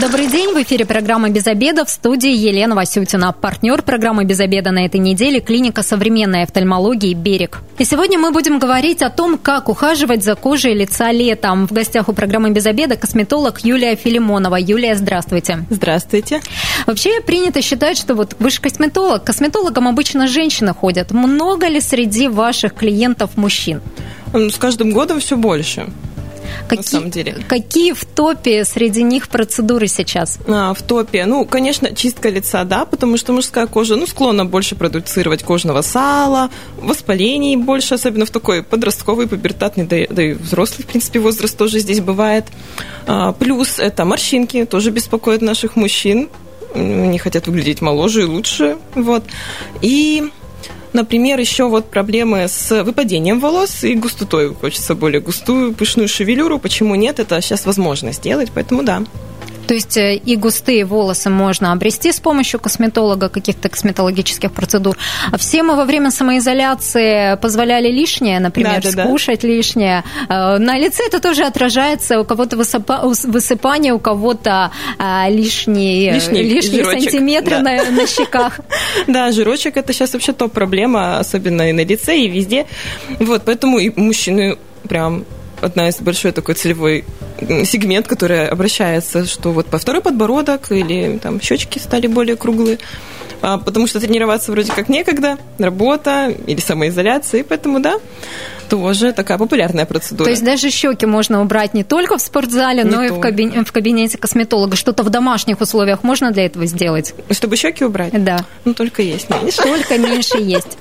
Добрый день. В эфире программа «Без обеда» в студии Елена Васютина. Партнер программы «Без обеда» на этой неделе – клиника современной офтальмологии «Берег». И сегодня мы будем говорить о том, как ухаживать за кожей лица летом. В гостях у программы «Без обеда» косметолог Юлия Филимонова. Юлия, здравствуйте. Здравствуйте. Вообще принято считать, что вот вы же косметолог. Косметологам обычно женщины ходят. Много ли среди ваших клиентов мужчин? С каждым годом все больше. Какие, на самом деле. Какие в топе среди них процедуры сейчас? А, в топе, ну, конечно, чистка лица, да, потому что мужская кожа, ну, склонна больше продуцировать кожного сала, воспалений больше, особенно в такой подростковый, пубертатный, да, да и взрослый, в принципе, возраст тоже здесь бывает. А, плюс это морщинки, тоже беспокоят наших мужчин, они хотят выглядеть моложе и лучше, вот. И Например, еще вот проблемы с выпадением волос и густотой. Хочется более густую, пышную шевелюру. Почему нет? Это сейчас возможно сделать, поэтому да. То есть э, и густые волосы можно обрести с помощью косметолога, каких-то косметологических процедур. А все мы во время самоизоляции позволяли лишнее, например, да, да, скушать да. лишнее. Э, на лице это тоже отражается. У кого-то высыпание, у кого-то э, лишние, лишний, лишние сантиметры да. на, на щеках. Да, жирочек это сейчас вообще топ-проблема, особенно и на лице, и везде. Вот, поэтому и мужчины прям одна из большой такой целевой сегмент, который обращается, что вот по второй подбородок или там щечки стали более круглые, а, потому что тренироваться вроде как некогда, работа или самоизоляция, и поэтому да, тоже такая популярная процедура. То есть даже щеки можно убрать не только в спортзале, не но то. и в, кабин... в кабинете косметолога. Что-то в домашних условиях можно для этого сделать? Чтобы щеки убрать? Да. Ну, только есть меньше. Только меньше есть.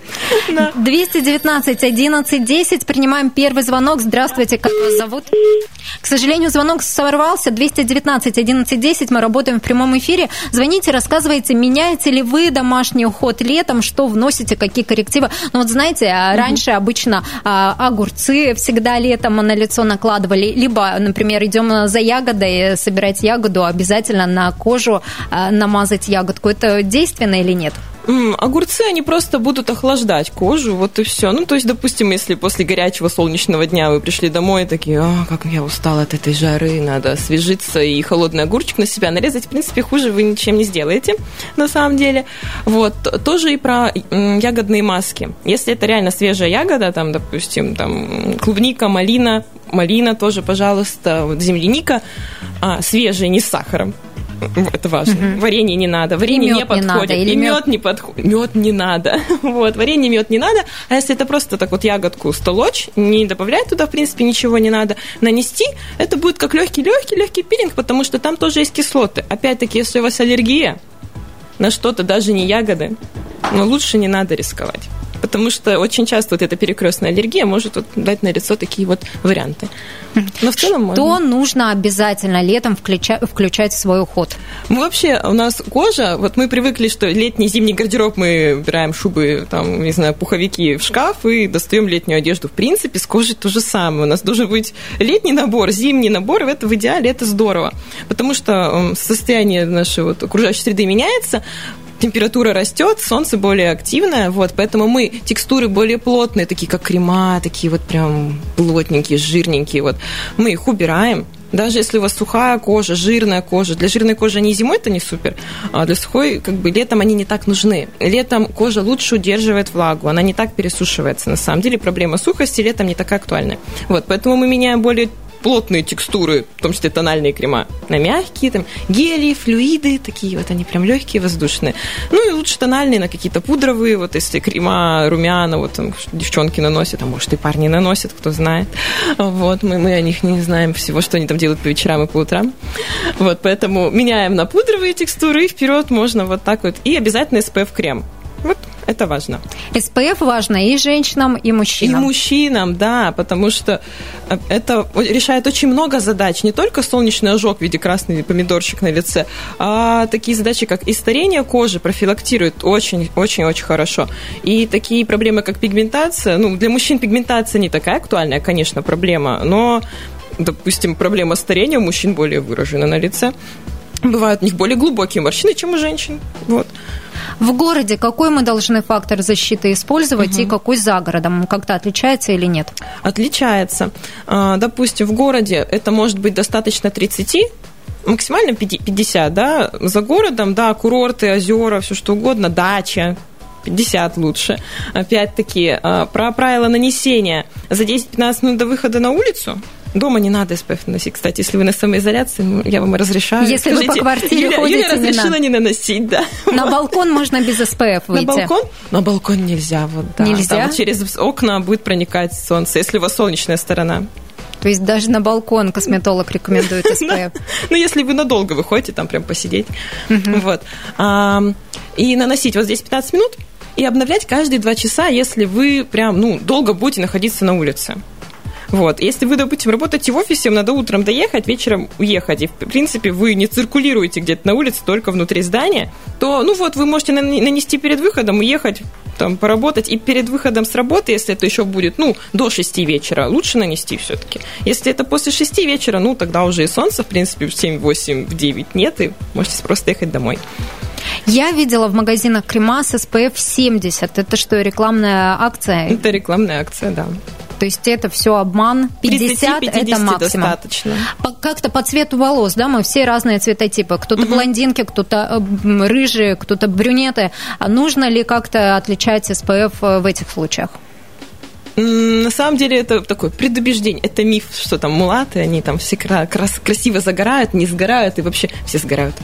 219 11 10. Принимаем первый звонок. Здравствуйте, как вас зовут? К сожалению, звонок сорвался. 219 11 10. Мы работаем в прямом эфире. Звоните, рассказывайте, меняете ли вы домашний уход летом, что вносите, какие коррективы. Ну, вот знаете, а раньше обычно а, огурцы всегда летом на лицо накладывали, либо, например, идем за ягодой, собирать ягоду, обязательно на кожу а, намазать ягодку. Это действенно или нет? Огурцы, они просто будут охлаждать кожу, вот и все. Ну, то есть, допустим, если после горячего солнечного дня вы пришли домой, такие, а, как я устала от этой жары, надо освежиться и холодный огурчик на себя нарезать, в принципе, хуже вы ничем не сделаете, на самом деле. Вот, тоже и про ягодные маски. Если это реально свежая ягода, там, допустим, там, клубника, малина, малина тоже, пожалуйста, земляника, а, свежая, не с сахаром, это важно. Угу. Варенье не надо, варенье не подходит, не надо, и мед не подходит, мед не надо. вот, варенье, мед не надо. А если это просто так вот ягодку столочь, не добавлять туда, в принципе, ничего не надо, нанести, это будет как легкий-легкий-легкий пилинг, потому что там тоже есть кислоты. Опять-таки, если у вас аллергия на что-то, даже не ягоды, но лучше не надо рисковать потому что очень часто вот эта перекрестная аллергия может вот дать на лицо такие вот варианты. Но в целом Что можно. нужно обязательно летом включать, включать в свой уход? Мы вообще, у нас кожа, вот мы привыкли, что летний, зимний гардероб мы убираем шубы, там, не знаю, пуховики в шкаф и достаем летнюю одежду. В принципе, с кожей то же самое. У нас должен быть летний набор, зимний набор, это в идеале это здорово. Потому что состояние нашей вот окружающей среды меняется, температура растет, солнце более активное, вот, поэтому мы текстуры более плотные, такие как крема, такие вот прям плотненькие, жирненькие, вот, мы их убираем, даже если у вас сухая кожа, жирная кожа, для жирной кожи они зимой это не супер, а для сухой, как бы летом они не так нужны. Летом кожа лучше удерживает влагу, она не так пересушивается. На самом деле проблема сухости летом не такая актуальная. Вот, поэтому мы меняем более плотные текстуры, в том числе тональные крема, на мягкие, там, гели, флюиды, такие вот они прям легкие, воздушные. Ну и лучше тональные на какие-то пудровые, вот если крема, румяна, вот там девчонки наносят, а может и парни наносят, кто знает. Вот, мы, мы о них не знаем всего, что они там делают по вечерам и по утрам. Вот, поэтому меняем на пудровые текстуры, и вперед можно вот так вот. И обязательно SPF-крем. Вот это важно. СПФ важно и женщинам, и мужчинам. И мужчинам, да, потому что э, это решает очень много задач. Не только солнечный ожог в виде красный помидорчик на лице, а такие задачи, как и старение кожи профилактирует очень-очень-очень хорошо. И такие проблемы, как пигментация, ну, для мужчин пигментация не такая актуальная, конечно, проблема, но допустим, проблема старения у мужчин более выражена на лице. Бывают у них более глубокие морщины, чем у женщин. Вот. В городе какой мы должны фактор защиты использовать угу. и какой за городом? Как-то отличается или нет? Отличается. А, допустим, в городе это может быть достаточно 30 максимально 50, да, за городом, да, курорты, озера, все что угодно, дача, 50 лучше. Опять-таки, а, про правила нанесения. За 10-15 минут до выхода на улицу Дома не надо SPF наносить. Кстати, если вы на самоизоляции, ну, я вам разрешаю. Если Скажите, вы по квартире Юля, ходите, Юля разрешила не, не наносить, да. На балкон можно без SPF выйти. На балкон? На балкон нельзя, вот, да. Нельзя? Там через окна будет проникать солнце, если у вас солнечная сторона. То есть даже на балкон косметолог рекомендует SPF. Ну, если вы надолго выходите, там прям посидеть. Вот. И наносить вот здесь 15 минут, и обновлять каждые два часа, если вы прям, ну, долго будете находиться на улице. Вот. Если вы, допустим, работаете в офисе, вам надо утром доехать, вечером уехать, и, в принципе, вы не циркулируете где-то на улице, только внутри здания, то, ну вот, вы можете нанести перед выходом, уехать, там, поработать, и перед выходом с работы, если это еще будет, ну, до 6 вечера, лучше нанести все-таки. Если это после 6 вечера, ну, тогда уже и солнце, в принципе, в 7, 8, в 9 нет, и можете просто ехать домой. Я видела в магазинах крема с SPF 70. Это что, рекламная акция? Это рекламная акция, да. То есть это все обман. 50 это максимум. достаточно. Как-то по цвету волос, да, мы все разные цветотипы. Кто-то угу. блондинки, кто-то э, рыжие, кто-то брюнеты. А нужно ли как-то отличать СПФ э, в этих случаях? На самом деле это такое предубеждение, это миф, что там мулаты, они там все красиво загорают, не сгорают и вообще все сгорают.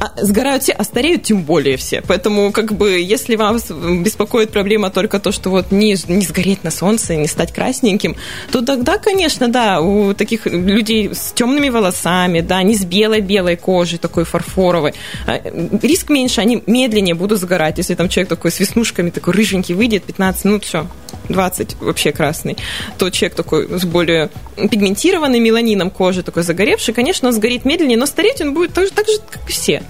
А сгорают все, а стареют тем более все. Поэтому, как бы, если вас беспокоит проблема только то, что вот не, не сгореть на солнце, не стать красненьким, то тогда, конечно, да, у таких людей с темными волосами, да, не с белой-белой кожей, такой фарфоровой, а, риск меньше, они медленнее будут сгорать. Если там человек такой с веснушками, такой рыженький выйдет, 15 минут, все, 20 вообще красный, то человек такой с более пигментированным меланином кожи, такой загоревший, конечно, он сгорит медленнее, но стареть он будет так же, так же как и все.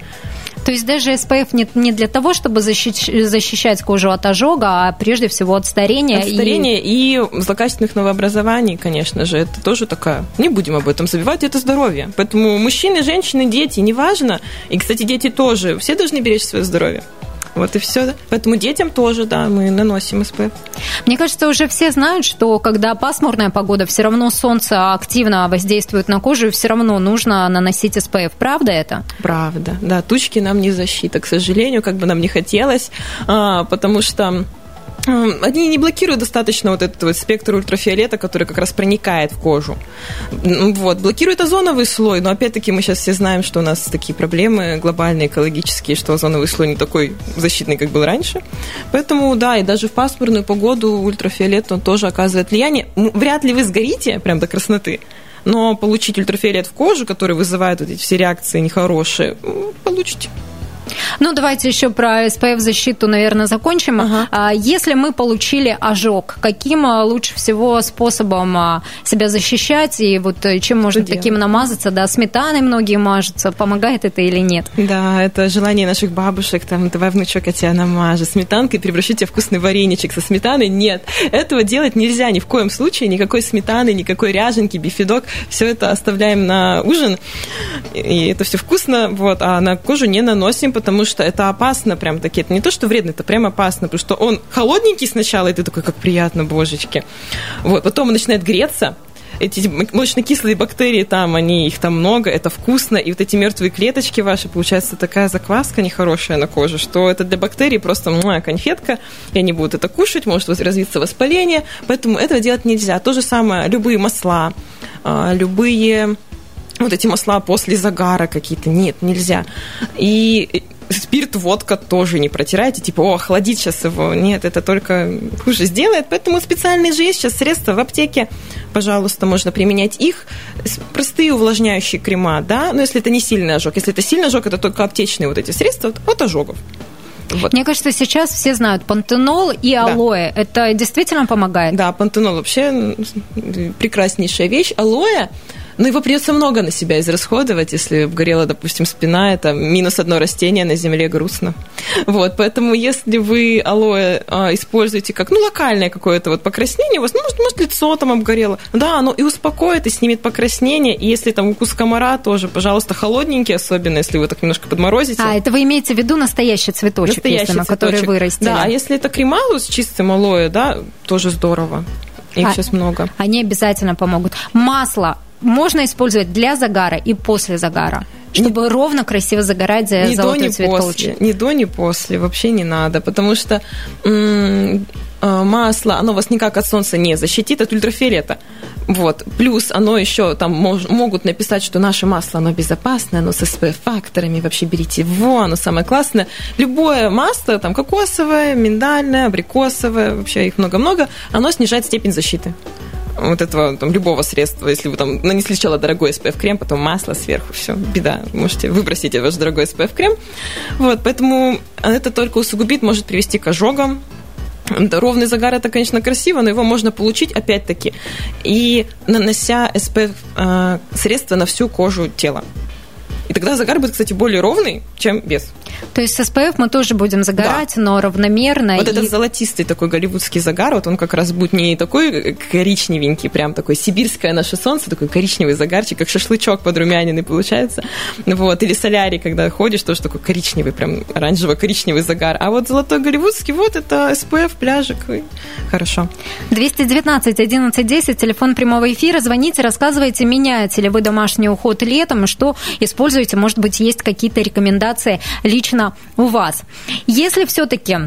То есть даже SPF не, не для того, чтобы защищать, защищать кожу от ожога, а прежде всего от старения. От старения и, и злокачественных новообразований, конечно же. Это тоже такая... Не будем об этом забивать, это здоровье. Поэтому мужчины, женщины, дети, неважно. И, кстати, дети тоже. Все должны беречь свое здоровье. Вот и все. Поэтому детям тоже, да, мы наносим СПФ. Мне кажется, уже все знают, что когда пасмурная погода, все равно солнце активно воздействует на кожу, и все равно нужно наносить СПФ. Правда это? Правда, да. Тучки нам не защита, к сожалению, как бы нам не хотелось, а, потому что они не блокируют достаточно вот этот вот спектр ультрафиолета, который как раз проникает в кожу. Вот. Блокирует озоновый слой, но опять-таки мы сейчас все знаем, что у нас такие проблемы глобальные, экологические, что озоновый слой не такой защитный, как был раньше. Поэтому, да, и даже в пасмурную погоду ультрафиолет, он тоже оказывает влияние. Вряд ли вы сгорите прям до красноты, но получить ультрафиолет в кожу, который вызывает вот эти все реакции нехорошие, получите. Ну, давайте еще про SPF-защиту, наверное, закончим. Ага. А, если мы получили ожог, каким а, лучше всего способом а, себя защищать? И вот э, чем можно Что таким делать? намазаться? Да, сметаной многие мажутся. Помогает это или нет? Да, это желание наших бабушек. Там, давай, внучок, я тебя намажу сметанкой, превращу тебя в вкусный вареничек со сметаной. Нет, этого делать нельзя ни в коем случае. Никакой сметаны, никакой ряженки, бифидок. Все это оставляем на ужин. И это все вкусно, вот, а на кожу не наносим, потому что это опасно прям таки. Это не то, что вредно, это прям опасно, потому что он холодненький сначала, и ты такой, как приятно, божечки. Вот, потом он начинает греться, эти молочно-кислые бактерии там, они, их там много, это вкусно, и вот эти мертвые клеточки ваши, получается такая закваска нехорошая на коже, что это для бактерий просто моя конфетка, и они будут это кушать, может развиться воспаление, поэтому этого делать нельзя. То же самое, любые масла, а, любые вот эти масла после загара какие-то, нет, нельзя. И спирт, водка тоже не протирайте, типа, о, охладить сейчас его. Нет, это только хуже сделает. Поэтому специальные же есть сейчас средства в аптеке. Пожалуйста, можно применять их. Простые увлажняющие крема, да, но если это не сильный ожог. Если это сильный ожог, это только аптечные вот эти средства от ожогов. Вот. Мне кажется, сейчас все знают пантенол и алоэ. Да. Это действительно помогает? Да, пантенол вообще прекраснейшая вещь. Алоэ Но его придется много на себя израсходовать, если обгорела, допустим, спина, это минус одно растение на земле грустно. Вот, поэтому если вы алоэ а, используете как, ну, локальное какое-то вот покраснение, у вас, ну, может, может, лицо там обгорело, да, оно и успокоит, и снимет покраснение, и если там укус комара тоже, пожалуйста, холодненький, особенно если вы так немножко подморозите. А, это вы имеете в виду настоящий цветочек, настоящий если, цветочек. который вырастили? Да, а если это кремалус с чистым алоэ, да, тоже здорово. Их а, сейчас много. Они обязательно помогут. Масло можно использовать для загара и после загара чтобы не, ровно красиво загорать за ни золотой до, ни цветочек. После, ни до, ни после. Вообще не надо, потому что м- а, масло, оно вас никак от солнца не защитит от ультрафиолета. Вот. Плюс оно еще там мож, могут написать, что наше масло, оно безопасное, оно с SPF-факторами, вообще берите его, оно самое классное. Любое масло, там кокосовое, миндальное, абрикосовое, вообще их много-много, оно снижает степень защиты вот этого там, любого средства, если вы там нанесли сначала дорогой SPF-крем, потом масло сверху, все, беда. Можете выбросить ваш дорогой SPF-крем. Вот, поэтому это только усугубит, может привести к ожогам, Ровный загар это, конечно, красиво, но его можно получить, опять-таки, и нанося SPF э, средства на всю кожу тела. И тогда загар будет, кстати, более ровный, чем без. То есть с SPF мы тоже будем загорать, да. но равномерно. Вот и... этот золотистый такой голливудский загар, вот он как раз будет не такой коричневенький, прям такой сибирское наше солнце, такой коричневый загарчик, как шашлычок подрумяненный получается. Вот. Или солярий, когда ходишь, тоже такой коричневый, прям оранжево-коричневый загар. А вот золотой голливудский, вот это SPF, пляжик. Хорошо. 219 11 10, телефон прямого эфира. Звоните, рассказывайте, меняете ли вы домашний уход летом, и что используете используете, может быть, есть какие-то рекомендации лично у вас. Если все-таки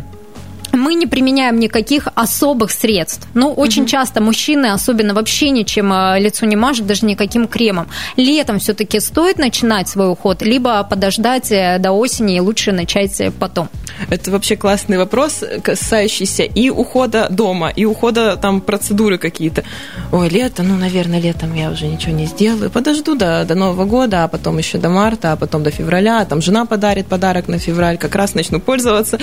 мы не применяем никаких особых средств. Ну, очень mm-hmm. часто мужчины особенно вообще ничем э, лицо не мажут, даже никаким кремом. Летом все-таки стоит начинать свой уход, либо подождать э, до осени и лучше начать потом? Это вообще классный вопрос, касающийся и ухода дома, и ухода там процедуры какие-то. Ой, лето, ну, наверное, летом я уже ничего не сделаю. Подожду до, до Нового года, а потом еще до марта, а потом до февраля. Там жена подарит подарок на февраль, как раз начну пользоваться.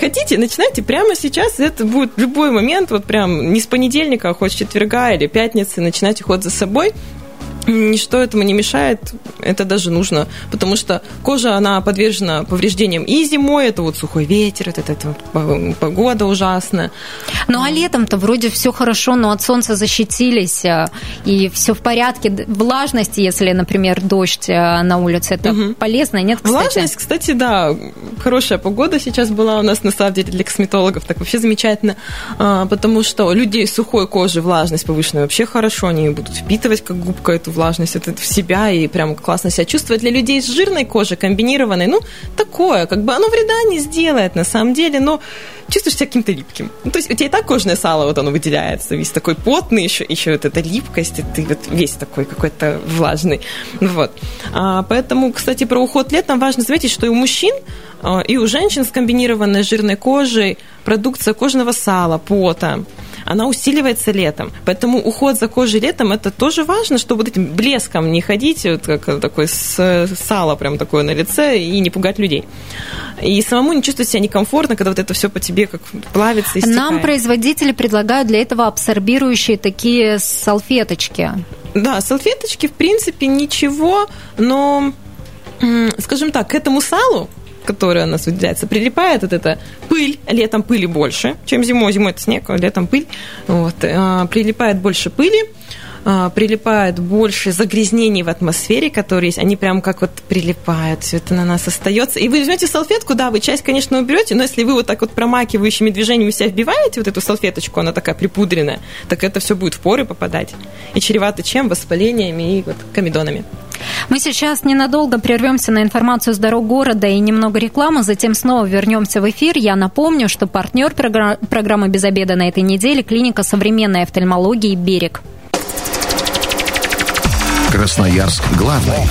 Хотите, начинайте Давайте прямо сейчас, это будет любой момент, вот прям не с понедельника, а хоть с четверга или пятницы начинать уход за собой ничто этому не мешает, это даже нужно, потому что кожа, она подвержена повреждениям и зимой, это вот сухой ветер, это, это вот погода ужасная. Ну а летом-то вроде все хорошо, но от солнца защитились, э, и все в порядке. Влажность, если, например, дождь э, на улице, это угу. полезно, нет, кстати? Влажность, кстати, да, хорошая погода сейчас была у нас, на самом деле, для косметологов, так вообще замечательно, а, потому что людей сухой кожи влажность повышенная вообще хорошо, они будут впитывать как губка эту влажность это в себя и прям классно себя чувствовать. Для людей с жирной кожей, комбинированной, ну, такое, как бы оно вреда не сделает на самом деле, но чувствуешь себя каким-то липким. Ну, то есть у тебя и так кожное сало, вот оно выделяется, весь такой потный, еще, еще вот эта липкость, и ты вот весь такой какой-то влажный. Вот. А, поэтому, кстати, про уход летом важно заметить, что и у мужчин, а, и у женщин с комбинированной жирной кожей продукция кожного сала, пота, она усиливается летом. Поэтому уход за кожей летом это тоже важно, чтобы вот этим блеском не ходить, вот как такой сало прям такое на лице и не пугать людей. И самому не чувствовать себя некомфортно, когда вот это все по тебе как плавится и стекает. Нам производители предлагают для этого абсорбирующие такие салфеточки. Да, салфеточки в принципе ничего, но скажем так, к этому салу которая у нас выделяется, прилипает вот эта пыль. Летом пыли больше, чем зимой. Зимой это снег, а летом пыль. Вот. А, прилипает больше пыли а, прилипает больше загрязнений в атмосфере, которые есть, они прям как вот прилипают, все это на нас остается. И вы возьмете салфетку, да, вы часть, конечно, уберете, но если вы вот так вот промакивающими движениями себя вбиваете вот эту салфеточку, она такая припудренная, так это все будет в поры попадать. И чревато чем? Воспалениями и вот комедонами. Мы сейчас ненадолго прервемся на информацию с дорог города и немного рекламы, затем снова вернемся в эфир. Я напомню, что партнер программы «Без обеда» на этой неделе – клиника современной офтальмологии «Берег». Красноярск главный.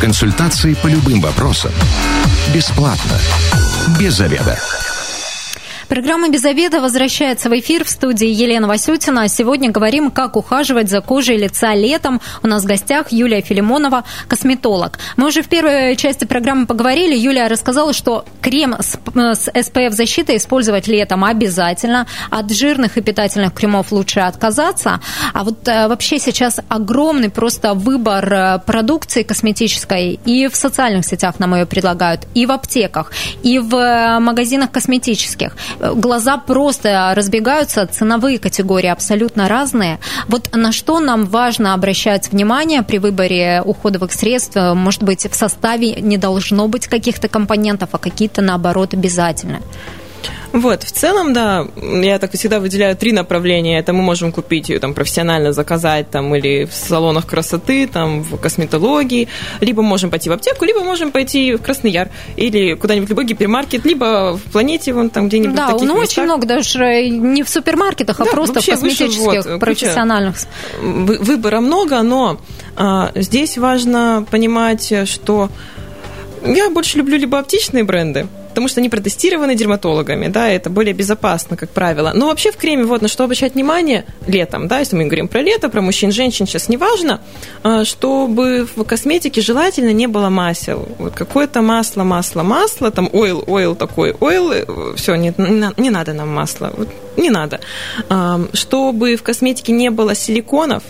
Консультации по любым вопросам. Бесплатно. Без заведа. Программа «Без обеда» возвращается в эфир в студии Елена Васютина. Сегодня говорим, как ухаживать за кожей лица летом. У нас в гостях Юлия Филимонова, косметолог. Мы уже в первой части программы поговорили. Юлия рассказала, что крем с, с SPF защитой использовать летом обязательно. От жирных и питательных кремов лучше отказаться. А вот э, вообще сейчас огромный просто выбор э, продукции косметической и в социальных сетях нам ее предлагают, и в аптеках, и в э, магазинах косметических глаза просто разбегаются, ценовые категории абсолютно разные. Вот на что нам важно обращать внимание при выборе уходовых средств? Может быть, в составе не должно быть каких-то компонентов, а какие-то, наоборот, обязательно? Вот, в целом, да, я так всегда выделяю три направления. Это мы можем купить, там, профессионально заказать, там, или в салонах красоты, там, в косметологии, либо можем пойти в аптеку, либо можем пойти в Красный Яр, или куда-нибудь в любой гипермаркет, либо в планете, вон там где-нибудь Да, ну, очень много, даже не в супермаркетах, а да, просто в косметических, выше, вот, профессиональных. Выбора много, но а, здесь важно понимать, что я больше люблю либо оптичные бренды, потому что они протестированы дерматологами, да, это более безопасно, как правило. Но вообще в креме вот на что обращать внимание летом, да, если мы говорим про лето, про мужчин, женщин, сейчас не важно, а, чтобы в косметике желательно не было масел. Вот какое-то масло, масло, масло, там ойл, ойл такой, ойл, э, все, не, не надо нам масла, вот, не надо. А, чтобы в косметике не было силиконов,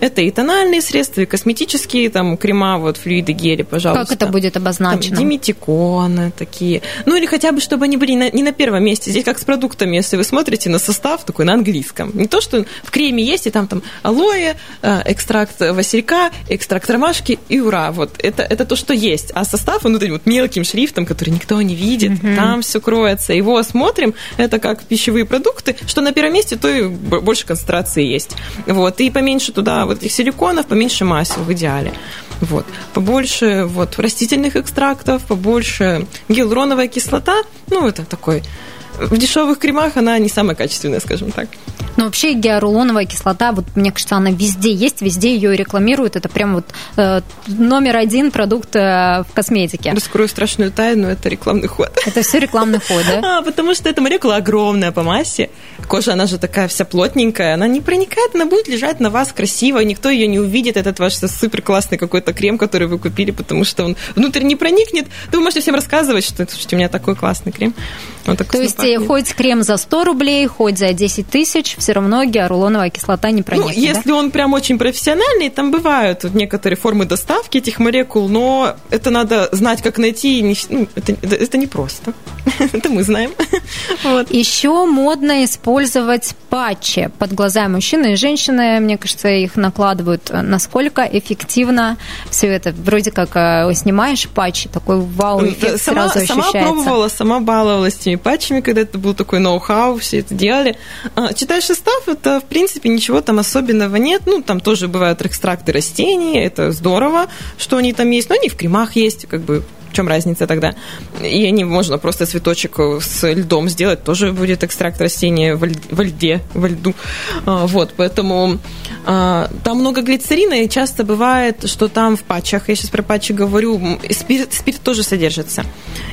это и тональные средства, и косметические, там, крема, вот, флюиды, гели, пожалуйста. Как это будет обозначено? Там, диметиконы такие. Ну, или хотя бы, чтобы они были на, не на первом месте. Здесь как с продуктами, если вы смотрите на состав такой на английском. Не то, что в креме есть, и там, там алоэ, э, экстракт василька, экстракт ромашки, и ура. Вот, это, это то, что есть. А состав, этим вот мелким шрифтом, который никто не видит, mm-hmm. там все кроется. Его смотрим, это как пищевые продукты, что на первом месте, то и больше концентрации есть. Вот, и поменьше туда вот этих силиконов, поменьше масел в идеале. Вот. Побольше вот, растительных экстрактов, побольше гиалуроновая кислота. Ну, это такой в дешевых кремах она не самая качественная, скажем так. Но вообще гиалуроновая кислота, вот мне кажется, она везде есть, везде ее рекламируют. Это прям вот э, номер один продукт э, в косметике. Раскрою страшную тайну, это рекламный ход. Это все рекламный ход, да? А, потому что эта молекула огромная по массе. Кожа, она же такая вся плотненькая, она не проникает, она будет лежать на вас красиво, никто ее не увидит, этот ваш супер классный какой-то крем, который вы купили, потому что он внутрь не проникнет. То вы можете всем рассказывать, что слушайте, у меня такой классный крем. Он То есть пахнет. хоть крем за 100 рублей, хоть за 10 тысяч, все равно гиалуроновая кислота не проникнет. Ну, если да? он прям очень профессиональный, там бывают вот некоторые формы доставки этих молекул, но это надо знать, как найти. Ну, это, это, это непросто. это мы знаем. вот. Еще модно использовать патчи под глаза мужчины и женщины. Мне кажется, их накладывают. Насколько эффективно все это? Вроде как э, снимаешь патчи, такой вау-эффект сама, сразу ощущается. Сама пробовала, сама баловалась этими патчами, когда это был такой ноу-хау, все это делали. А, читаешь состав, это, в принципе, ничего там особенного нет. Ну, там тоже бывают экстракты растений, это здорово, что они там есть, но они в кремах есть, как бы в чем разница тогда? И не можно просто цветочек с льдом сделать, тоже будет экстракт растения во льде, во льду. А, вот, поэтому а, там много глицерина, и часто бывает, что там в патчах, я сейчас про патчи говорю, спирт, спирт тоже содержится.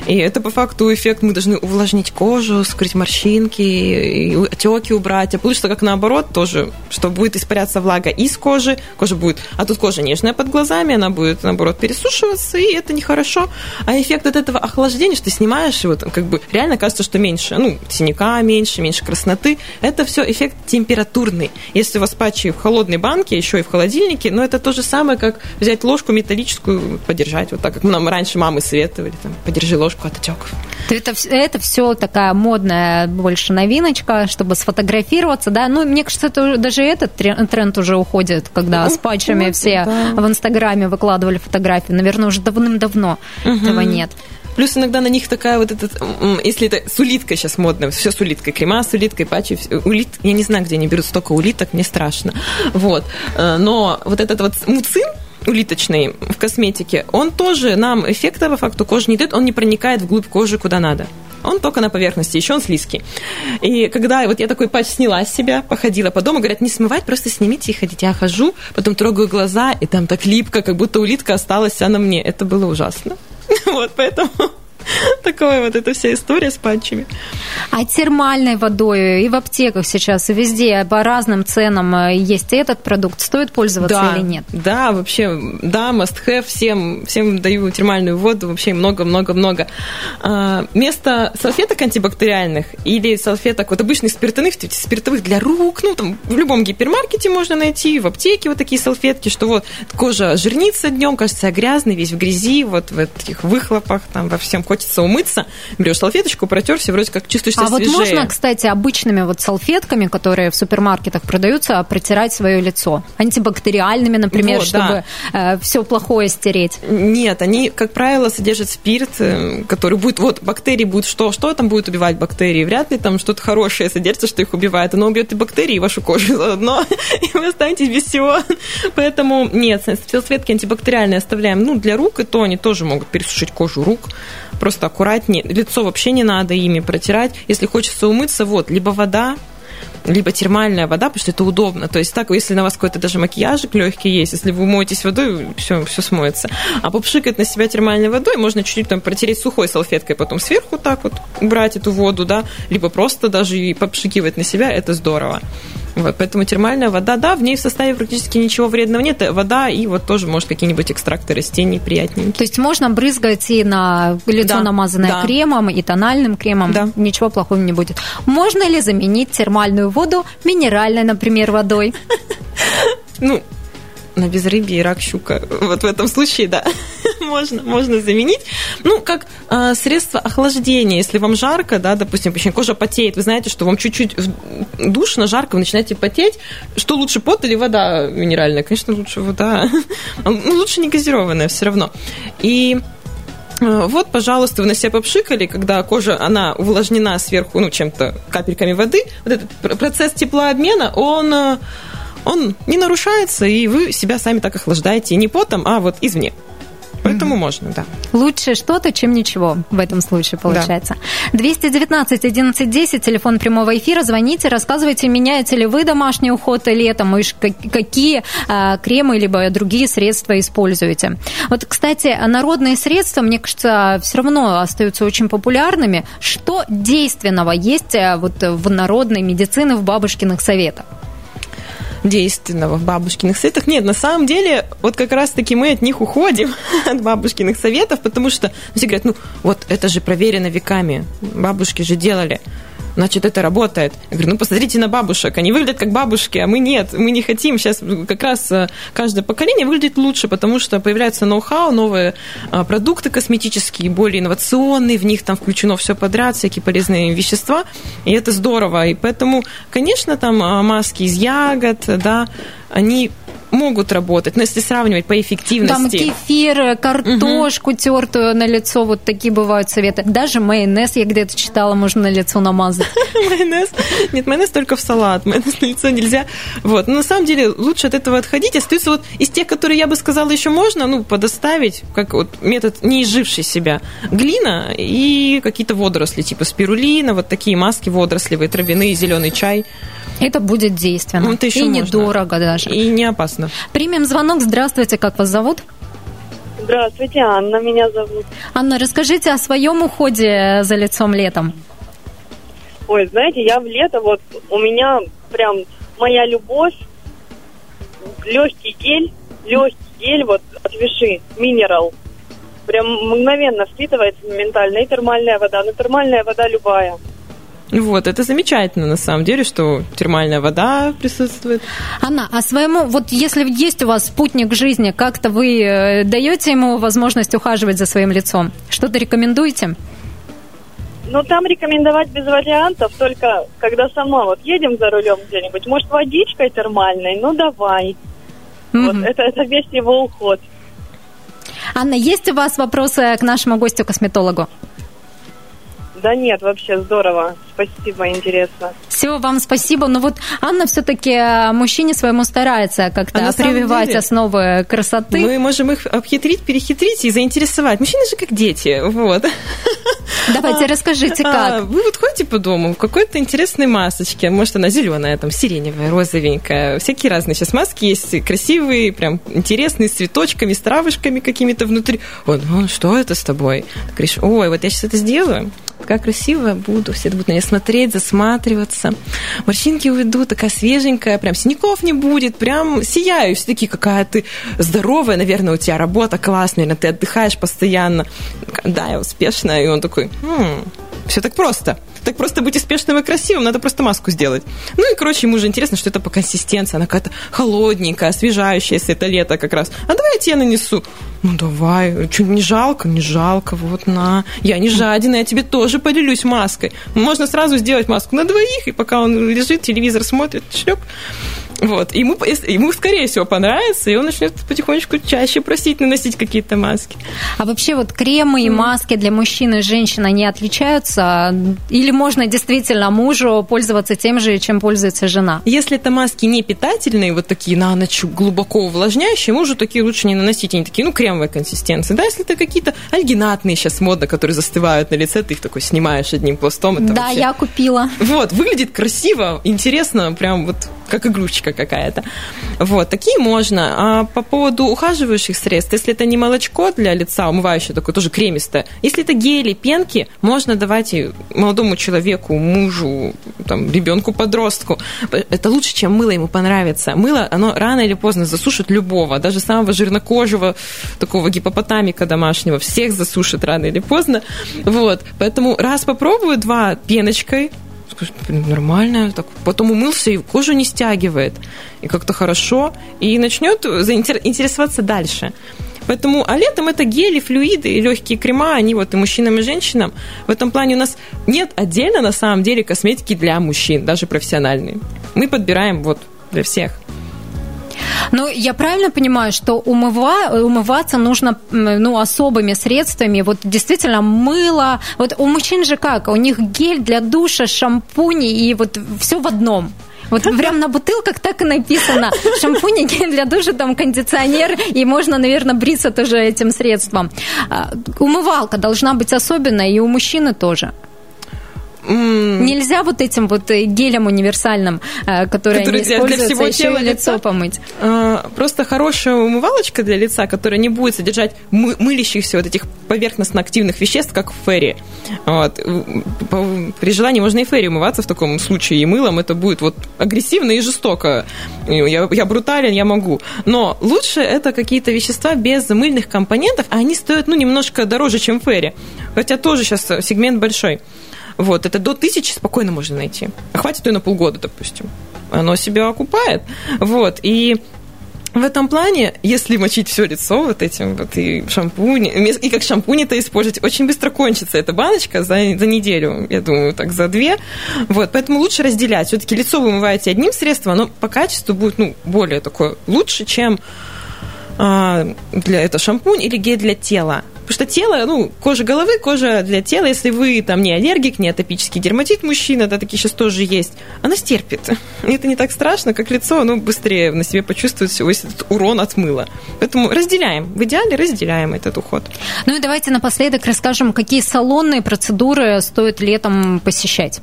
И это по факту эффект, мы должны увлажнить кожу, скрыть морщинки, отеки убрать. А получится как наоборот тоже, что будет испаряться влага из кожи, кожа будет, а тут кожа нежная под глазами, она будет наоборот пересушиваться, и это нехорошо. А эффект от этого охлаждения, что ты снимаешь его, там, как бы реально кажется, что меньше, ну, синяка меньше, меньше красноты. Это все эффект температурный. Если у вас патчи в холодной банке, еще и в холодильнике, но это то же самое, как взять ложку металлическую, подержать, вот так, как нам раньше мамы советовали, там, подержи ложку от отеков. Это, это все такая модная больше новиночка, чтобы сфотографироваться, да. Ну, мне кажется, это, даже этот тренд уже уходит, когда ну, с патчами вот, все да. в Инстаграме выкладывали фотографии. Наверное, уже давным-давно. Угу этого нет. Плюс иногда на них такая вот этот, если это с улиткой сейчас модно, все с улиткой, крема с улиткой, патчи, улит, я не знаю, где они берут столько улиток, мне страшно. Вот. Э, но вот этот вот муцин, улиточный в косметике, он тоже нам эффекта по факту кожи не дает, он не проникает вглубь кожи куда надо. Он только на поверхности, еще он слизкий. И когда вот я такой патч сняла с себя, походила по дому, говорят, не смывать, просто снимите и ходите. Я хожу, потом трогаю глаза, и там так липко, как будто улитка осталась на мне. Это было ужасно. Вот, поэтому Такое вот эта вся история с патчами. А термальной водой и в аптеках сейчас, и везде по разным ценам э, есть этот продукт. Стоит пользоваться да, или нет? Да, вообще, да, must have. Всем, всем даю термальную воду. Вообще много-много-много. А, вместо салфеток антибактериальных или салфеток вот обычных спиртовых, спиртовых для рук, ну, там в любом гипермаркете можно найти, в аптеке вот такие салфетки, что вот кожа жирнится днем, кажется грязный, весь в грязи, вот в этих выхлопах, там во всем хочется умыться. Берешь салфеточку, протерся, вроде как чувствуешься а свежее. вот можно, кстати, обычными вот салфетками, которые в супермаркетах продаются, протирать свое лицо? Антибактериальными, например, вот, чтобы да. э, все плохое стереть? Нет, они, как правило, содержат спирт, э, который будет, вот, бактерии будут что? Что там будет убивать бактерии? Вряд ли там что-то хорошее содержится, что их убивает. Оно убьет и бактерии, и вашу кожу заодно, и вы останетесь без всего. Поэтому нет, салфетки антибактериальные оставляем. Ну, для рук и то они тоже могут пересушить кожу рук просто аккуратнее. Лицо вообще не надо ими протирать. Если хочется умыться, вот, либо вода, либо термальная вода, потому что это удобно. То есть так, если на вас какой-то даже макияжик легкий есть, если вы моетесь водой, все, все смоется. А попшикать на себя термальной водой можно чуть-чуть там протереть сухой салфеткой, потом сверху так вот убрать эту воду, да, либо просто даже и попшикивать на себя, это здорово. Вот, поэтому термальная вода, да, в ней в составе практически ничего вредного нет. Вода и вот тоже, может, какие-нибудь экстракты растений приятненькие. То есть можно брызгать и на лицо да, намазанное да. кремом, и тональным кремом. Да. Ничего плохого не будет. Можно ли заменить термальную воду минеральной, например, водой? Ну, на безрыбье и рак щука. Вот в этом случае, да, можно, можно заменить. Ну, как э, средство охлаждения. Если вам жарко, да, допустим, почему кожа потеет, вы знаете, что вам чуть-чуть душно, жарко, вы начинаете потеть. Что лучше, пот или вода минеральная? Конечно, лучше вода. Ну, лучше не газированная все равно. И э, вот, пожалуйста, вы на себя попшикали, когда кожа, она увлажнена сверху, ну, чем-то, капельками воды. Вот этот процесс теплообмена, он э, он не нарушается, и вы себя сами так охлаждаете не потом, а вот извне. Поэтому mm-hmm. можно, да. Лучше что-то, чем ничего в этом случае получается. Да. 219 11 10, телефон прямого эфира. Звоните, рассказывайте, меняете ли вы домашний уход летом, и какие а, кремы либо другие средства используете. Вот, кстати, народные средства, мне кажется, все равно остаются очень популярными. Что действенного есть а, вот в народной медицине, в бабушкиных советах? Действенного в бабушкиных советах. Нет, на самом деле, вот как раз-таки мы от них уходим, от бабушкиных советов, потому что все говорят, ну, вот это же проверено веками, бабушки же делали значит, это работает. Я говорю, ну, посмотрите на бабушек, они выглядят как бабушки, а мы нет, мы не хотим. Сейчас как раз э, каждое поколение выглядит лучше, потому что появляется ноу-хау, новые э, продукты косметические, более инновационные, в них там включено все подряд, всякие полезные вещества, и это здорово. И поэтому, конечно, там э, маски из ягод, да, они могут работать, но если сравнивать по эффективности. Там кефир, картошку угу. тертую на лицо, вот такие бывают советы. Даже майонез я где-то читала, можно на лицо намазать. Майонез? Нет, майонез только в салат, майонез на лицо нельзя. Вот, но на самом деле лучше от этого отходить. Остаются вот из тех, которые я бы сказала еще можно, ну, подоставить, как вот метод не изживший себя. Глина и какие-то водоросли, типа спирулина, вот такие маски водорослевые, травяные, зеленый чай. Это будет действенно. Ну, это еще и можно. недорого даже. И не опасно. Примем звонок. Здравствуйте, как вас зовут? Здравствуйте, Анна меня зовут. Анна, расскажите о своем уходе за лицом летом. Ой, знаете, я в лето, вот у меня прям моя любовь, легкий гель, легкий гель, вот от Виши, минерал. Прям мгновенно впитывается моментально. И термальная вода, но термальная вода любая. Вот, это замечательно, на самом деле, что термальная вода присутствует. Анна, а своему, вот если есть у вас спутник жизни, как-то вы э, даете ему возможность ухаживать за своим лицом? Что-то рекомендуете? Ну, там рекомендовать без вариантов, только когда сама вот едем за рулем где-нибудь, может, водичкой термальной, ну, давай. Mm-hmm. Вот, это, это весь его уход. Анна, есть у вас вопросы к нашему гостю-косметологу? Да нет, вообще здорово. Спасибо, интересно. Все, вам спасибо. Но вот Анна все-таки э, мужчине своему старается как-то а прививать деле, основы красоты. Мы можем их обхитрить, перехитрить и заинтересовать. Мужчины же как дети, вот. Давайте, а, расскажите, как. А, вы вот ходите по дому в какой-то интересной масочке, может, она зеленая, там, сиреневая, розовенькая, всякие разные сейчас маски есть, красивые, прям интересные, с цветочками, с травышками какими-то внутри. Вот, ну, что это с тобой? Ты говоришь, ой, вот я сейчас это сделаю, такая красивая буду, все будут на меня смотреть, засматриваться. Морщинки уйдут, такая свеженькая, прям синяков не будет, прям сияю, все такие, какая ты здоровая, наверное, у тебя работа классная, наверное, ты отдыхаешь постоянно. Да, я успешная. И он такой, хм, все так просто. Так просто быть успешным и красивым, надо просто маску сделать. Ну и, короче, ему же интересно, что это по консистенции, она какая-то холодненькая, освежающая, если это лето как раз. А давай я тебе нанесу. Ну давай, что не жалко? Не жалко, вот на. Я не жадина, я тебе тоже поделюсь маской. Можно сразу сделать маску на двоих, и пока он лежит, телевизор смотрит, шлеп. Вот. Ему, ему, скорее всего, понравится, и он начнет потихонечку чаще просить наносить какие-то маски. А вообще вот кремы и маски для мужчин и женщин, они отличаются? Или можно действительно мужу пользоваться тем же, чем пользуется жена? Если это маски не питательные, вот такие на ночь глубоко увлажняющие, мужу такие лучше не наносить, они такие, ну, кремовой консистенции. Да, если это какие-то альгинатные сейчас модно, которые застывают на лице, ты их такой снимаешь одним пластом. Да, вообще... я купила. Вот, выглядит красиво, интересно, прям вот как игрушечка какая-то. Вот, такие можно. А по поводу ухаживающих средств, если это не молочко для лица, умывающее такое, тоже кремистое, если это гели, пенки, можно давать и молодому человеку, мужу, там, ребенку, подростку. Это лучше, чем мыло ему понравится. Мыло, оно рано или поздно засушит любого, даже самого жирнокожего, такого гипопотамика домашнего, всех засушит рано или поздно. Вот, поэтому раз попробую, два пеночкой, нормально, так, потом умылся и кожу не стягивает, и как-то хорошо, и начнет заинтересоваться дальше. Поэтому, а летом это гели, флюиды и легкие крема, они вот и мужчинам, и женщинам. В этом плане у нас нет отдельно, на самом деле, косметики для мужчин, даже профессиональной. Мы подбираем вот для всех. Ну, я правильно понимаю, что умыва, умываться нужно ну, особыми средствами. Вот действительно мыло. Вот у мужчин же как? У них гель для душа, шампуни и вот все в одном. Вот прям на бутылках так и написано. Шампунь, гель для душа, там кондиционер, и можно, наверное, бриться тоже этим средством. А, умывалка должна быть особенная, и у мужчины тоже. Mm. Нельзя вот этим вот э, гелем универсальным, э, который, который они для всего еще тела и лицо помыть. А, просто хорошая умывалочка для лица, которая не будет содержать мы, мылящихся вот этих поверхностно-активных веществ, как в ферри. Вот. При желании можно и ферри умываться в таком случае, и мылом это будет вот агрессивно и жестоко. Я, я брутален, я могу. Но лучше это какие-то вещества без мыльных компонентов, а они стоят, ну, немножко дороже, чем ферри. Хотя тоже сейчас сегмент большой. Вот, это до тысячи спокойно можно найти. А хватит ее на полгода, допустим. Оно себя окупает. Вот, и в этом плане, если мочить все лицо вот этим вот и шампунь, и как шампунь это использовать, очень быстро кончится эта баночка за, за неделю, я думаю, так за две. Вот, поэтому лучше разделять. Все-таки лицо вы умываете одним средством, оно по качеству будет ну, более такое лучше, чем а, для это шампунь или гель для тела. Потому что тело, ну, кожа головы, кожа для тела, если вы там не аллергик, не атопический дерматит мужчина, да, такие сейчас тоже есть, она стерпит. И это не так страшно, как лицо, оно быстрее на себе почувствует весь этот урон от мыла. Поэтому разделяем. В идеале разделяем этот уход. Ну и давайте напоследок расскажем, какие салонные процедуры стоит летом посещать.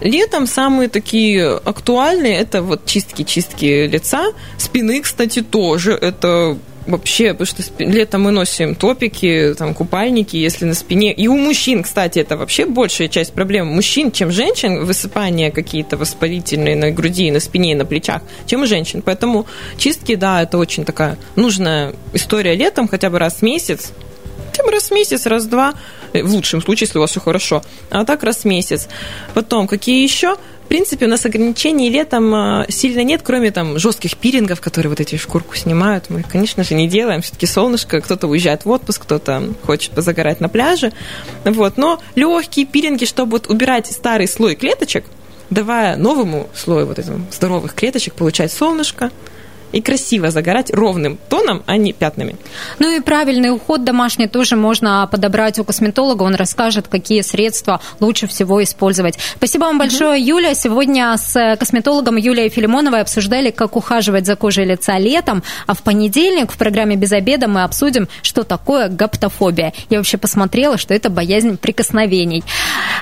Летом самые такие актуальные это вот чистки-чистки лица, спины, кстати, тоже. Это вообще, потому что летом мы носим топики, там, купальники, если на спине. И у мужчин, кстати, это вообще большая часть проблем мужчин, чем женщин, высыпания какие-то воспалительные на груди, на спине и на плечах, чем у женщин. Поэтому чистки, да, это очень такая нужная история летом, хотя бы раз в месяц, хотя бы раз в месяц, раз-два, в лучшем случае, если у вас все хорошо, а так раз в месяц. Потом, какие еще? Принципе, у нас ограничений летом а, сильно нет, кроме там жестких пирингов, которые вот эти шкурку снимают. Мы, конечно же, не делаем. Все-таки солнышко, кто-то уезжает в отпуск, кто-то хочет позагорать на пляже. Вот. Но легкие пилинги, чтобы вот убирать старый слой клеточек, давая новому слою вот этим здоровых клеточек получать солнышко, и красиво загорать ровным тоном, а не пятнами. Ну и правильный уход домашний тоже можно подобрать у косметолога. Он расскажет, какие средства лучше всего использовать. Спасибо вам большое, Юля. Сегодня с косметологом Юлией Филимоновой обсуждали, как ухаживать за кожей лица летом. А в понедельник в программе «Без обеда» мы обсудим, что такое гаптофобия. Я вообще посмотрела, что это боязнь прикосновений.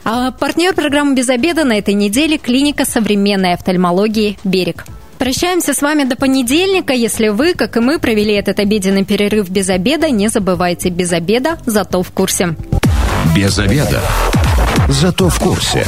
А партнер программы «Без обеда» на этой неделе – клиника современной офтальмологии «Берег». Прощаемся с вами до понедельника. Если вы, как и мы, провели этот обеденный перерыв без обеда, не забывайте, без обеда, зато в курсе. Без обеда. Зато в курсе.